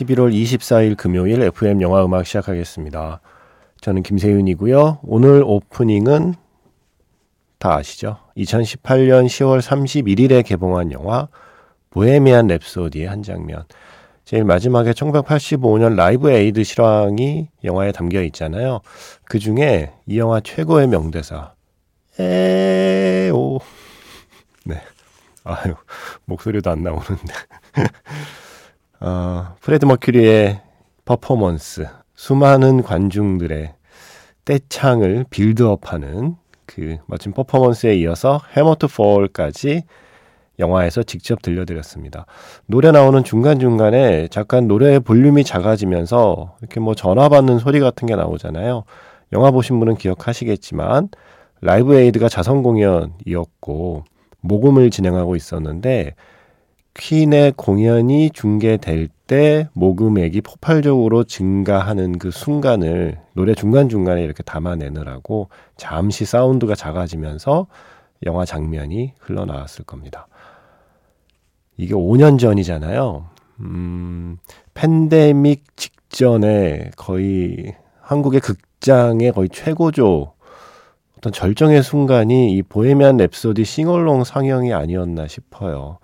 11월 24일 금요일 FM 영화 음악 시작하겠습니다. 저는 김세윤이고요. 오늘 오프닝은 다 아시죠? 2018년 10월 31일에 개봉한 영화 보헤미안 랩소디의 한 장면. 제일 마지막에 1985년 라이브 에이드 실황이 영화에 담겨 있잖아요. 그 중에 이 영화 최고의 명대사. 에오. 네. 아유, 목소리도 안 나오는데. 어, 프레디 머큐리의 퍼포먼스. 수많은 관중들의 떼창을 build-up하는 그 멋진 퍼포먼스에 이어서 Hammer to Fall까지 영화에서 직접 들려드렸습니다. 노래 나오는 중간중간에 잠깐 노래의 볼륨이 작아지면서 이렇게 뭐 전화 받는 소리 같은 게 나오잖아요. 영화 보신 분은 기억하시겠지만 라이브 에이드가 자선 공연이었고 모금을 진행하고 있었는데 퀸의 공연이 중계될 때 모금액이 폭발적으로 증가하는 그 순간을 노래 중간중간에 이렇게 담아내느라고 잠시 사운드가 작아지면서 영화 장면이 흘러나왔을 겁니다. 이게 5년 전이잖아요. 음, 팬데믹 직전에 거의 한국의 극장의 거의 최고조 어떤 절정의 순간이 이 보헤미안 랩소디 싱얼롱 상영이 아니었나 싶어요.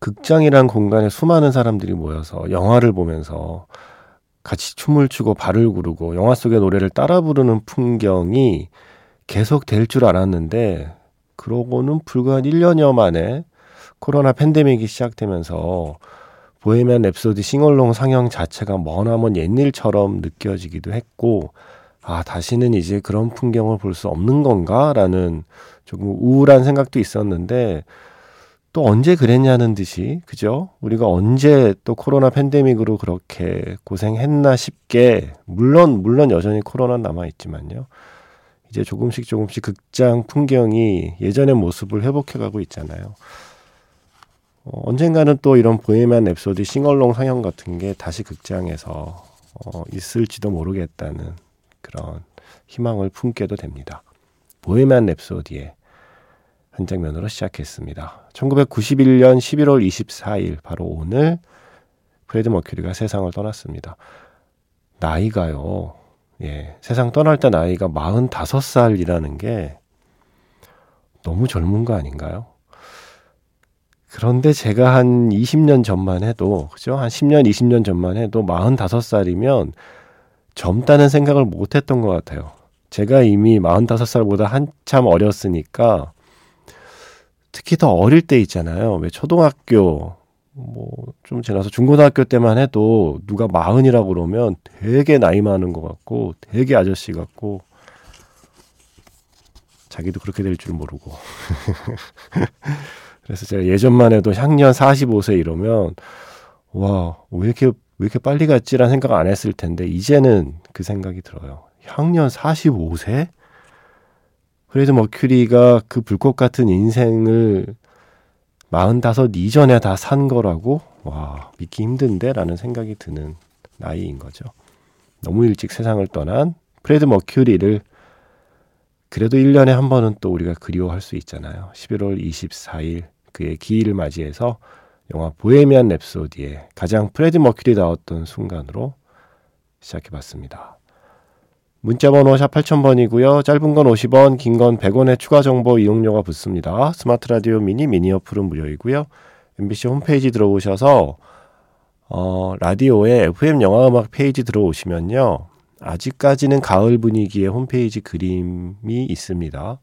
극장이란 공간에 수많은 사람들이 모여서 영화를 보면서 같이 춤을 추고 발을 구르고 영화 속의 노래를 따라 부르는 풍경이 계속 될 줄 알았는데 그러고는 불과 한 1년여 만에 코로나 팬데믹이 시작되면서 보헤미안 랩소디 싱얼롱 상영 자체가 머나먼 옛일처럼 느껴지기도 했고 아 다시는 이제 그런 풍경을 볼 수 없는 건가라는 조금 우울한 생각도 있었는데 또 언제 그랬냐는 듯이 그죠? 우리가 언제 또 코로나 팬데믹으로 그렇게 고생했나 싶게 물론 물론 여전히 코로나 남아 있지만요. 이제 조금씩 조금씩 극장 풍경이 예전의 모습을 회복해 가고 있잖아요. 어, 언젠가는 또 이런 보헤미안 랩소디 싱얼롱 상영 같은 게 다시 극장에서 어, 있을지도 모르겠다는 그런 희망을 품게도 됩니다. 보헤미안 랩소디의 한 장면으로 시작했습니다. 1991년 11월 24일 바로 오늘 프레디 머큐리가 세상을 떠났습니다. 나이가요. 예. 세상 떠날 때 나이가 45살이라는 게 너무 젊은 거 아닌가요? 그런데 제가 한 20년 전만 해도, 그죠? 한 10년, 20년 전만 해도 45살이면 젊다는 생각을 못 했던 것 같아요. 제가 이미 45살보다 한참 어렸으니까 특히 더 어릴 때 있잖아요. 왜 초등학교 뭐 좀 지나서 중고등학교 때만 해도 누가 마흔이라고 그러면 되게 나이 많은 것 같고 되게 아저씨 같고 자기도 그렇게 될 줄 모르고 그래서 제가 예전만 해도 향년 45세 이러면 와 왜 이렇게 왜 이렇게 빨리 갔지라는 생각 안 했을 텐데 이제는 그 생각이 들어요. 향년 45세? 프레드 머큐리가 그 불꽃 같은 인생을 45 이전에 다 산 거라고? 와, 믿기 힘든데? 라는 생각이 드는 나이인 거죠. 너무 일찍 세상을 떠난 프레디 머큐리를 그래도 1년에 한 번은 또 우리가 그리워할 수 있잖아요. 11월 24일 그의 기일을 맞이해서 영화 보헤미안 랩소디에 가장 프레디 머큐리다웠던 순간으로 시작해 봤습니다. 문자번호 샵 8000번이고요. 짧은 건 50원, 긴 건 100원의 추가 정보 이용료가 붙습니다. 스마트 라디오 미니 미니 어플은 무료이고요. MBC 홈페이지 들어오셔서 어, 라디오에 FM 영화 음악 페이지 들어오시면요. 아직까지는 가을 분위기의 홈페이지 그림이 있습니다.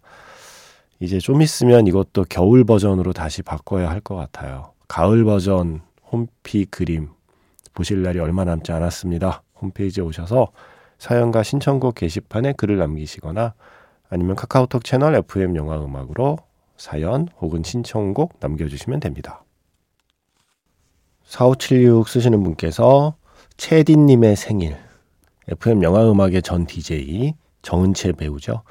이제 좀 있으면 이것도 겨울 버전으로 다시 바꿔야 할 것 같아요. 가을 버전 홈피 그림 보실 날이 얼마 남지 않았습니다. 홈페이지에 오셔서 사연과 신청곡 게시판에 글을 남기시거나 아니면 카카오톡 채널 FM 영화 음악으로 사연 혹은 신청곡 남겨주시면 됩니다. 4576 쓰시는 분께서 채디님의 생일 FM 영화 음악의 전 DJ 정은채 배우죠.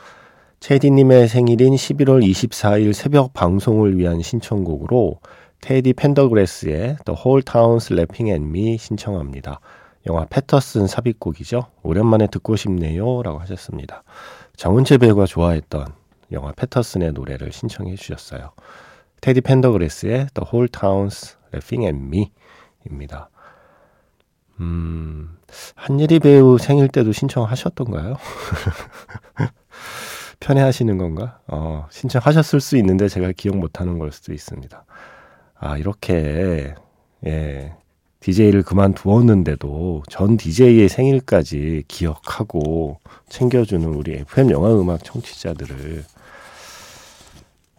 채디님의 생일인 11월 24일 새벽 방송을 위한 신청곡으로 테디 펜더그레스의 The Whole Town's Laughing at Me 신청합니다. 영화 패터슨 삽입곡이죠. 오랜만에 듣고 싶네요. 라고 하셨습니다. 정은채 배우가 좋아했던 영화 패터슨의 노래를 신청해 주셨어요. 테디 펜더그레스의 The Whole Town's Laughing at Me 입니다. 음, 한예리 배우 생일 때도 신청하셨던가요? 편애하시는 건가? 어, 신청하셨을 수 있는데 제가 기억 못하는 걸 수도 있습니다. 아, 이렇게, 예, DJ를 그만두었는데도 전 DJ의 생일까지 기억하고 챙겨주는 우리 FM 영화 음악 청취자들을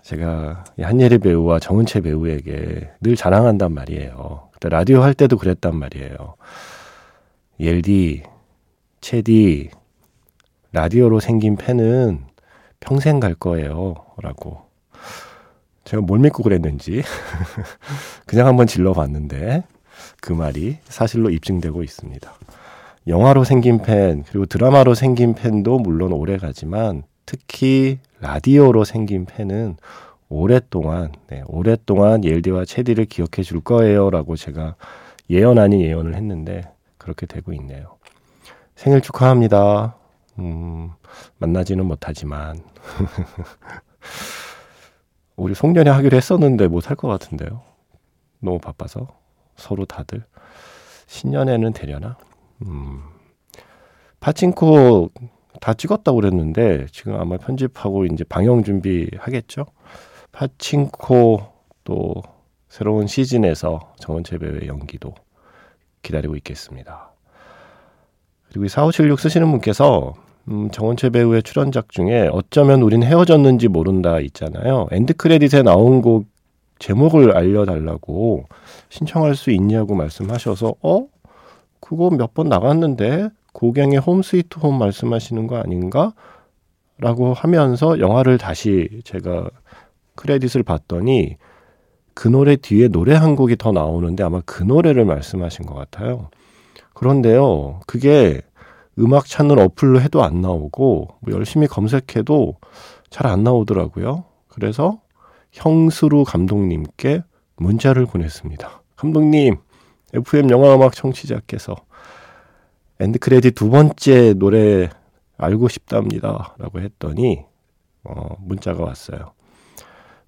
제가 한예리 배우와 정은채 배우에게 늘 자랑한단 말이에요. 그때 라디오 할 때도 그랬단 말이에요. 옐디, 채디, 라디오로 생긴 팬은 평생 갈 거예요. 라고. 제가 뭘 믿고 그랬는지. 그냥 한번 질러봤는데, 그 말이 사실로 입증되고 있습니다. 영화로 생긴 팬, 그리고 드라마로 생긴 팬도 물론 오래 가지만, 특히 라디오로 생긴 팬은 오랫동안, 네, 오랫동안 옐디와 체디를 기억해 줄 거예요. 라고 제가 예언 아닌 예언을 했는데, 그렇게 되고 있네요. 생일 축하합니다. 음, 만나지는 못하지만. 우리 송년회 하기로 했었는데 못 할 것 같은데요. 너무 바빠서. 서로 다들. 신년에는 되려나? 음. 파친코 다 찍었다고 그랬는데 지금 아마 편집하고 이제 방영 준비 하겠죠? 파친코 또 새로운 시즌에서 정은채 배우의 연기도 기다리고 있겠습니다. 그리고 4576 쓰시는 분께서 음, 정은채 배우의 출연작 중에 어쩌면 우린 헤어졌는지 모른다 있잖아요. end credit에 나온 곡 제목을 알려달라고 신청할 수 있냐고 말씀하셔서 어? 그거 몇 번 나갔는데 고갱의 홈 스위트 홈 말씀하시는 거 아닌가? 라고 하면서 영화를 다시 제가 크레딧을 봤더니 그 노래 뒤에 노래 한 곡이 더 나오는데 아마 그 노래를 말씀하신 것 같아요. 그런데요, 그게 음악 찾는 어플로 해도 안 나오고, 뭐 열심히 검색해도 잘 안 나오더라고요. 그래서 형수루 감독님께 문자를 보냈습니다. 감독님, FM 영화음악 청취자께서 end credit 두 번째 노래 알고 싶답니다. 라고 했더니, 어, 문자가 왔어요.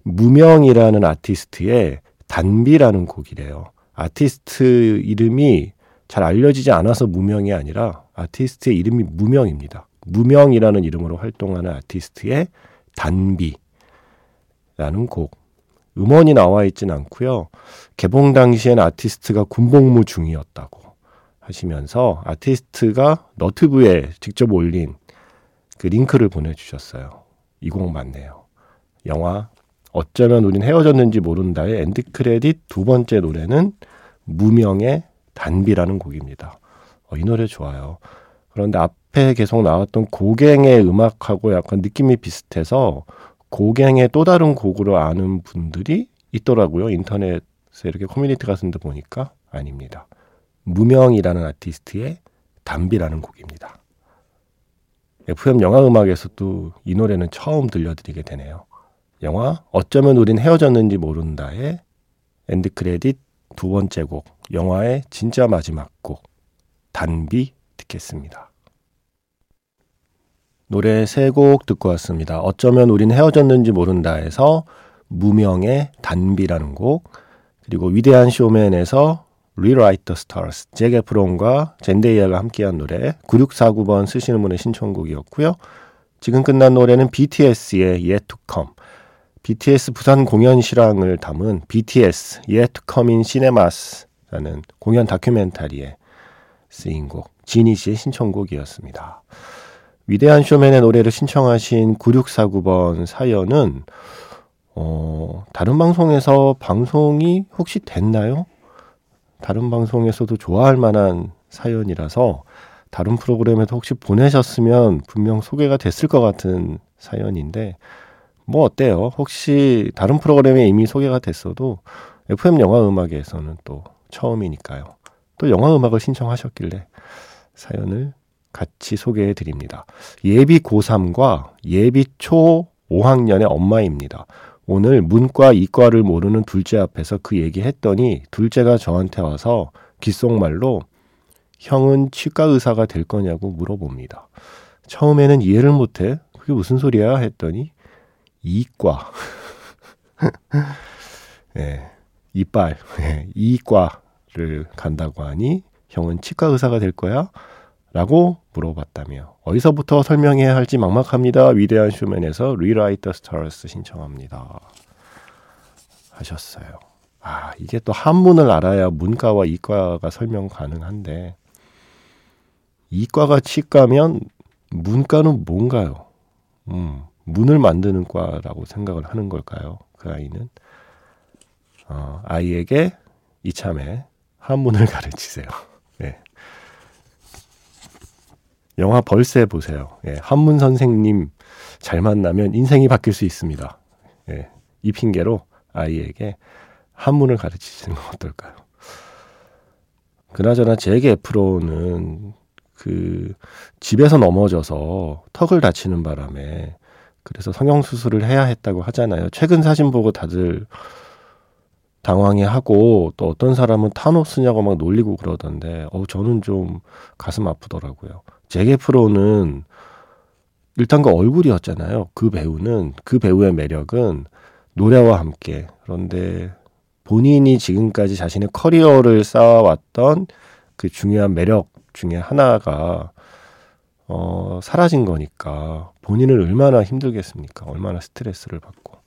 무명이라는 아티스트의 단비라는 곡이래요. 아티스트 이름이 잘 알려지지 않아서 무명이 아니라 아티스트의 이름이 무명입니다. 무명이라는 이름으로 활동하는 아티스트의 단비 라는 곡. 음원이 나와 있진 않고요. 개봉 당시엔 아티스트가 군복무 중이었다고 하시면서 아티스트가 너트브에 직접 올린 그 링크를 보내주셨어요. 이 곡 맞네요. 영화 어쩌면 우린 헤어졌는지 모른다의 end credit 두 번째 노래는 무명의 단비라는 곡입니다. 어, 이 노래 좋아요. 그런데 앞에 계속 나왔던 고갱의 음악하고 약간 느낌이 비슷해서 고갱의 또 다른 곡으로 아는 분들이 있더라고요. 인터넷에 이렇게 커뮤니티 같은 데 보니까 아닙니다. 무명이라는 아티스트의 단비라는 곡입니다. FM 영화 음악에서도 이 노래는 처음 들려드리게 되네요. 영화 어쩌면 우린 헤어졌는지 모른다의 end credit 두 번째 곡, 영화의 진짜 마지막 곡, 단비 듣겠습니다. 노래 세 곡 듣고 왔습니다. 어쩌면 우린 헤어졌는지 모른다에서 무명의 단비라는 곡, 그리고 위대한 쇼맨에서 Rewrite the Stars, 제게 프론과 젠데이아가 함께한 노래 9649번 쓰시는 분의 신청곡이었고요. 지금 끝난 노래는 BTS의 Yet to Come, BTS 부산 공연 실황을 담은 BTS Yet to Come in Cinemas라는 공연 다큐멘터리에 쓰인 곡 지니 씨의 신청곡이었습니다. 위대한 쇼맨의 노래를 신청하신 9649번 사연은 어, 다른 방송에서 방송이 혹시 됐나요? 다른 방송에서도 좋아할 만한 사연이라서 다른 프로그램에도 혹시 보내셨으면 분명 소개가 됐을 것 같은 사연인데 뭐 어때요? 혹시 다른 프로그램에 이미 소개가 됐어도 FM 영화 음악에서는 또 처음이니까요. 또 영화 음악을 신청하셨길래 사연을 같이 소개해 드립니다. 예비 고3과 예비 초 5학년의 엄마입니다. 오늘 문과 이과를 모르는 둘째 앞에서 그 얘기 했더니 둘째가 저한테 와서 귓속말로 형은 치과 의사가 될 거냐고 물어봅니다. 처음에는 이해를 못해. 그게 무슨 소리야? 했더니 이과. 예, 이빨. 예, 이과를 간다고 하니 형은 치과 의사가 될 거야? 라고 물어봤다며 어디서부터 설명해야 할지 막막합니다. 위대한 쇼맨에서 the Stars 신청합니다. 하셨어요. 아, 이게 또 한문을 알아야 문과와 이과가 설명 가능한데 이과가 치과면 문과는 뭔가요? 음, 문을 만드는 과라고 생각을 하는 걸까요? 그 아이는 어, 아이에게 이참에 한문을 가르치세요. 네. 영화 벌새 보세요. 예, 한문 선생님 잘 만나면 인생이 바뀔 수 있습니다. 예, 이 핑계로 아이에게 한문을 가르치시는 건 어떨까요? 그나저나 제게 프로는 그 집에서 넘어져서 턱을 다치는 바람에 그래서 성형 수술을 해야 했다고 하잖아요. 최근 사진 보고 다들 당황해 하고 또 어떤 사람은 타노스냐고 막 놀리고 그러던데 어 저는 좀 가슴 아프더라고요. 제게 프로는 일단 그 얼굴이었잖아요. 그 배우는 그 배우의 매력은 노래와 함께 그런데 본인이 지금까지 자신의 커리어를 쌓아왔던 그 중요한 매력 중에 하나가 어, 사라진 거니까 본인을 얼마나 힘들겠습니까? 얼마나 스트레스를 받고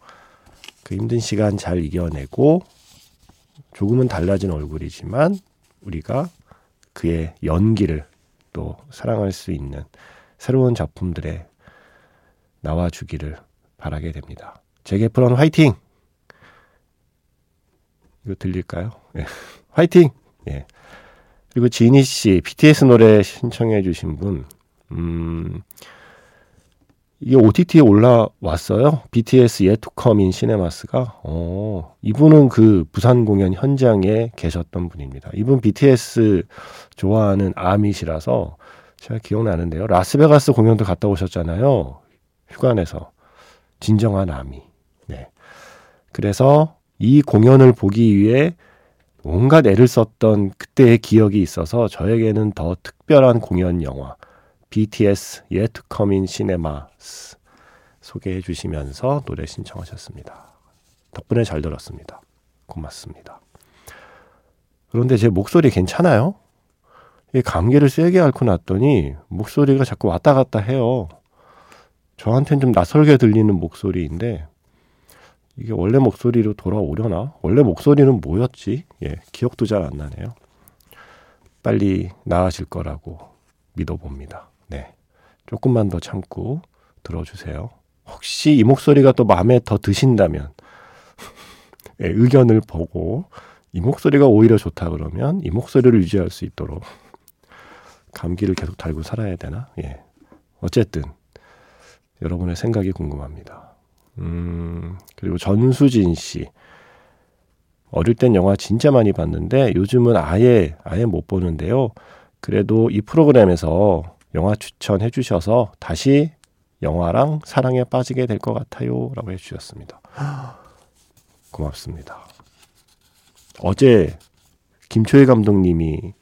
그 힘든 시간 잘 이겨내고 조금은 달라진 얼굴이지만 우리가 그의 연기를 또 사랑할 수 있는 새로운 작품들에 나와주기를 바라게 됩니다. 제게프런 화이팅! 이거 들릴까요? 예. 화이팅! 예. 그리고 지니 씨, BTS 노래 신청해 주신 분, 음, 이게 OTT에 올라왔어요. BTS in Cinemas가. 어, 이분은 그 부산 공연 현장에 계셨던 분입니다. 이분 BTS 좋아하는 아밋이라서 제가 기억나는데요. 라스베가스 공연도 갔다 오셨잖아요. 휴가 내서. 진정한 아미. 네. 그래서 이 공연을 보기 위해 온갖 애를 썼던 그때의 기억이 있어서 저에게는 더 특별한 공연 영화. BTS Come in Cinemas 소개해 주시면서 노래 신청하셨습니다. 덕분에 잘 들었습니다. 고맙습니다. 그런데 제 목소리 괜찮아요? 이 감기를 세게 앓고 났더니 목소리가 자꾸 왔다 갔다 해요. 저한테는 좀 낯설게 들리는 목소리인데 이게 원래 목소리로 돌아오려나? 원래 목소리는 뭐였지? 예, 기억도 잘 안 나네요. 빨리 나아질 거라고 믿어봅니다. 네. 조금만 더 참고 들어주세요. 혹시 이 목소리가 또 마음에 더 드신다면, 네, 의견을 보고, 이 목소리가 오히려 좋다 그러면 이 목소리를 유지할 수 있도록 감기를 계속 달고 살아야 되나? 예. 어쨌든, 여러분의 생각이 궁금합니다. 음, 그리고 전수진 씨. 어릴 땐 영화 진짜 많이 봤는데 요즘은 아예, 아예 못 보는데요. 그래도 이 프로그램에서 영화 추천해 주셔서 다시 영화랑 사랑에 빠지게 될 것 같아요. 라고 해주셨습니다. 고맙습니다. 어제 김초희 감독님이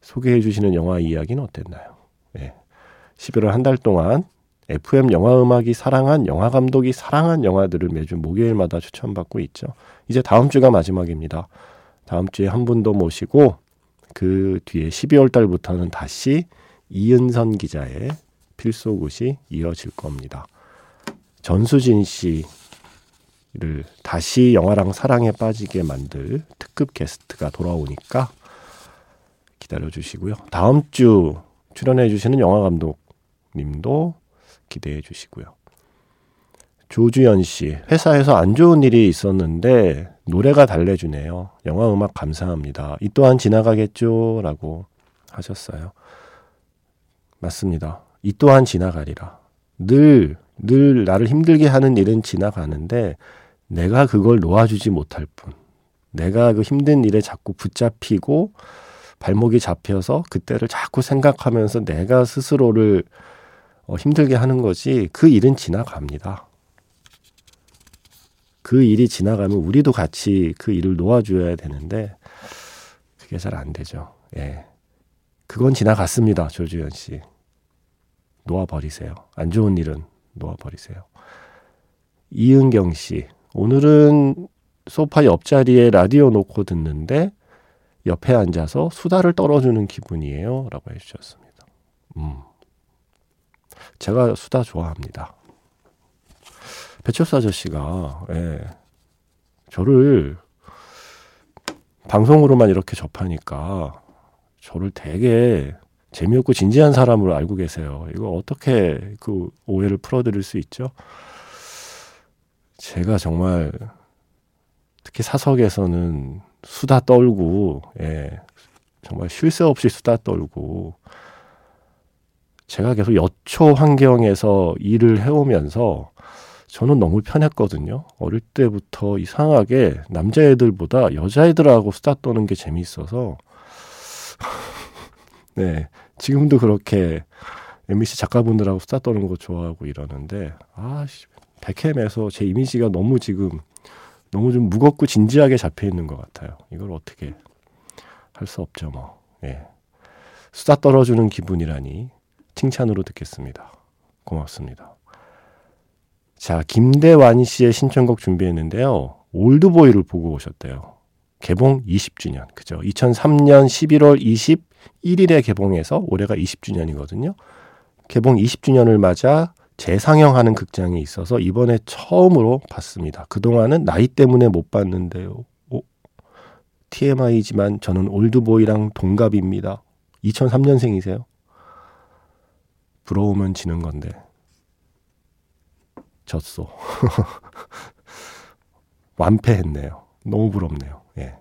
소개해 주시는 영화 이야기는 어땠나요? 네. 11월 한 달 동안 FM 영화 음악이 사랑한 영화 감독이 사랑한 영화들을 매주 목요일마다 추천받고 있죠. 이제 다음 주가 마지막입니다. 다음 주에 한 분 더 모시고 그 뒤에 12월 달부터는 다시 이은선 기자의 필소굿이 이어질 겁니다. 전수진 씨를 다시 영화랑 사랑에 빠지게 만들 특급 게스트가 돌아오니까 기다려 주시고요. 다음 주 출연해 주시는 영화 감독님도 기대해 주시고요. 조주연 씨, 회사에서 안 좋은 일이 있었는데 노래가 달래주네요. 영화 음악 감사합니다. 이 또한 지나가겠죠? 라고 하셨어요. 맞습니다. 이 또한 지나가리라. 늘, 늘 나를 힘들게 하는 일은 지나가는데 내가 그걸 놓아주지 못할 뿐. 내가 그 힘든 일에 자꾸 붙잡히고 발목이 잡혀서 그때를 자꾸 생각하면서 내가 스스로를 어, 힘들게 하는 거지 그 일은 지나갑니다. 그 일이 지나가면 우리도 같이 그 일을 놓아줘야 되는데 그게 잘 안 되죠. 예. 그건 지나갔습니다. 조주현 씨. 놓아버리세요. 안 좋은 일은 놓아버리세요. 이은경 씨. 오늘은 소파 옆자리에 라디오 놓고 듣는데 옆에 앉아서 수다를 떨어주는 기분이에요. 라고 해주셨습니다. 음. 제가 수다 좋아합니다. 배철수 아저씨가, 예, 저를 방송으로만 이렇게 접하니까 저를 되게 재미없고 진지한 사람으로 알고 계세요. 이거 어떻게 그 오해를 풀어드릴 수 있죠? 제가 정말 특히 사석에서는 수다 떨고, 예, 정말 쉴 새 없이 수다 떨고, 제가 계속 여초 환경에서 일을 해오면서 저는 너무 편했거든요. 어릴 때부터 이상하게 남자애들보다 여자애들하고 수다 떠는 게 재미있어서, 네, 지금도 그렇게 MBC 작가분들하고 수다 떠는 거 좋아하고 이러는데, 아, 백햄에서 제 이미지가 너무 지금 너무 좀 무겁고 진지하게 잡혀 있는 것 같아요. 이걸 어떻게 할 수 없죠, 뭐. 예. 수다 떨어주는 기분이라니 칭찬으로 듣겠습니다. 고맙습니다. 자, 김대완 씨의 신청곡 준비했는데요. 올드보이를 보고 오셨대요. 개봉 20주년. 그죠? 2003년 11월 21일에 개봉해서 올해가 20주년이거든요. 개봉 20주년을 맞아 재상영하는 극장이 있어서 이번에 처음으로 봤습니다. 그동안은 나이 때문에 못 봤는데요. 오, TMI지만 저는 올드보이랑 동갑입니다. 2003년생이세요? 부러우면 지는 건데. 졌어. 완패했네요. 너무 부럽네요. 예.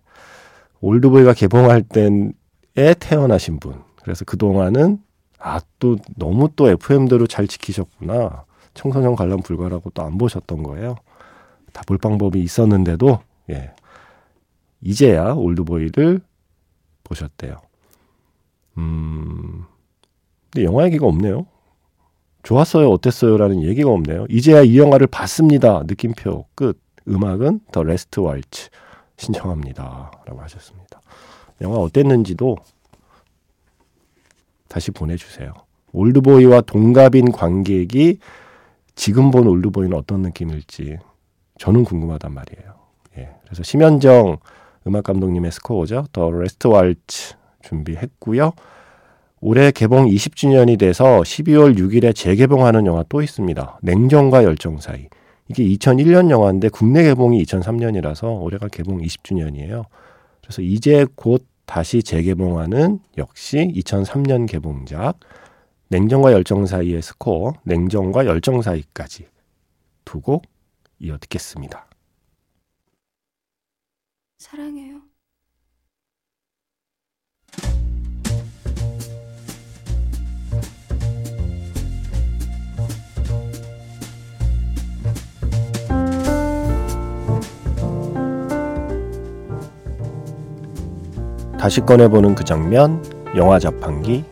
올드보이가 개봉할 때에 태어나신 분. 그래서 그동안은 아, 또 너무 또 FM대로 잘 지키셨구나. 청소년 관람 불가라고 또 안 보셨던 거예요. 다 볼 방법이 있었는데도, 예. 이제야 올드보이를 보셨대요. 음, 근데 영화 얘기가 없네요. 좋았어요, 어땠어요? 라는 얘기가 없네요. 이제야 이 영화를 봤습니다. 느낌표 끝. 음악은 The Last Waltz 신청합니다. 라고 하셨습니다. 영화 어땠는지도 다시 보내주세요. 올드보이와 동갑인 관객이 지금 본 올드보이는 어떤 느낌일지 저는 궁금하단 말이에요. 예. 그래서 심현정 음악 감독님의 스코어죠. The Last Waltz 준비했고요. 올해 개봉 20주년이 돼서 12월 6일에 재개봉하는 영화 또 있습니다. 냉정과 열정 사이. 이게 2001년 영화인데 국내 개봉이 2003년이라서 올해가 개봉 20주년이에요. 그래서 이제 곧 다시 재개봉하는 역시 2003년 개봉작 냉정과 열정 사이의 스코어 냉정과 열정 사이까지 두 곡 이어 듣겠습니다. 사랑해 다시 꺼내보는 그 장면, 영화 자판기.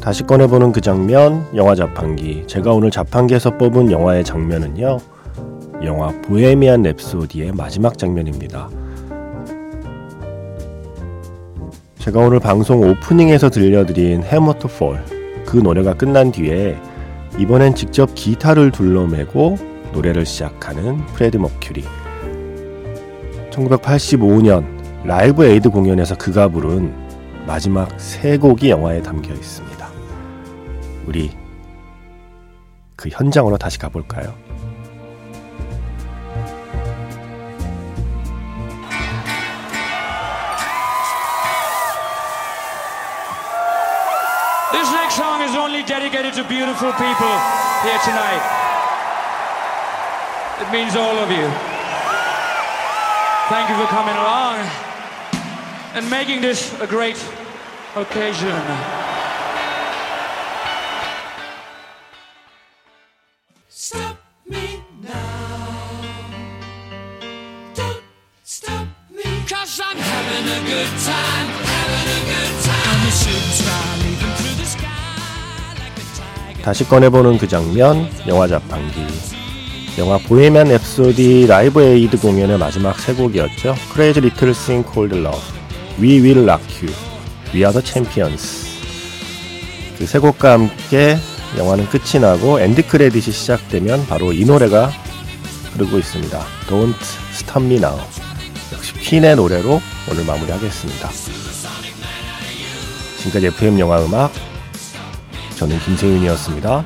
다시 꺼내보는 그 장면, 영화 자판기. 제가 오늘 자판기에서 뽑은 영화의 장면은요, 영화 보헤미안 랩소디의 마지막 장면입니다. 제가 오늘 방송 오프닝에서 들려드린 해머터 폴 그 노래가 끝난 뒤에 이번엔 직접 기타를 둘러매고 노래를 시작하는 프레드 머큐리 1985년 라이브 에이드 공연에서 그가 부른 마지막 세 곡이 영화에 담겨 있습니다. 우리 그 현장으로 다시 가볼까요? Dedicated to beautiful people here tonight. It means all of you. Thank you for coming along and making this a great occasion. 다시 꺼내보는 그 장면, 영화 자판기. 영화 보헤미안 랩소디 라이브 에이드 공연의 마지막 세 곡이었죠. Crazy Little Thing Called We Will Rock You, We Are the Champions. 그 세 곡과 함께 영화는 끝이 나고 end credit이 시작되면 바로 이 노래가 흐르고 있습니다. Don't Stop Me Now. 역시 퀸의 노래로 오늘 마무리하겠습니다. 지금까지 FM 영화 음악 저는 김세윤이었습니다.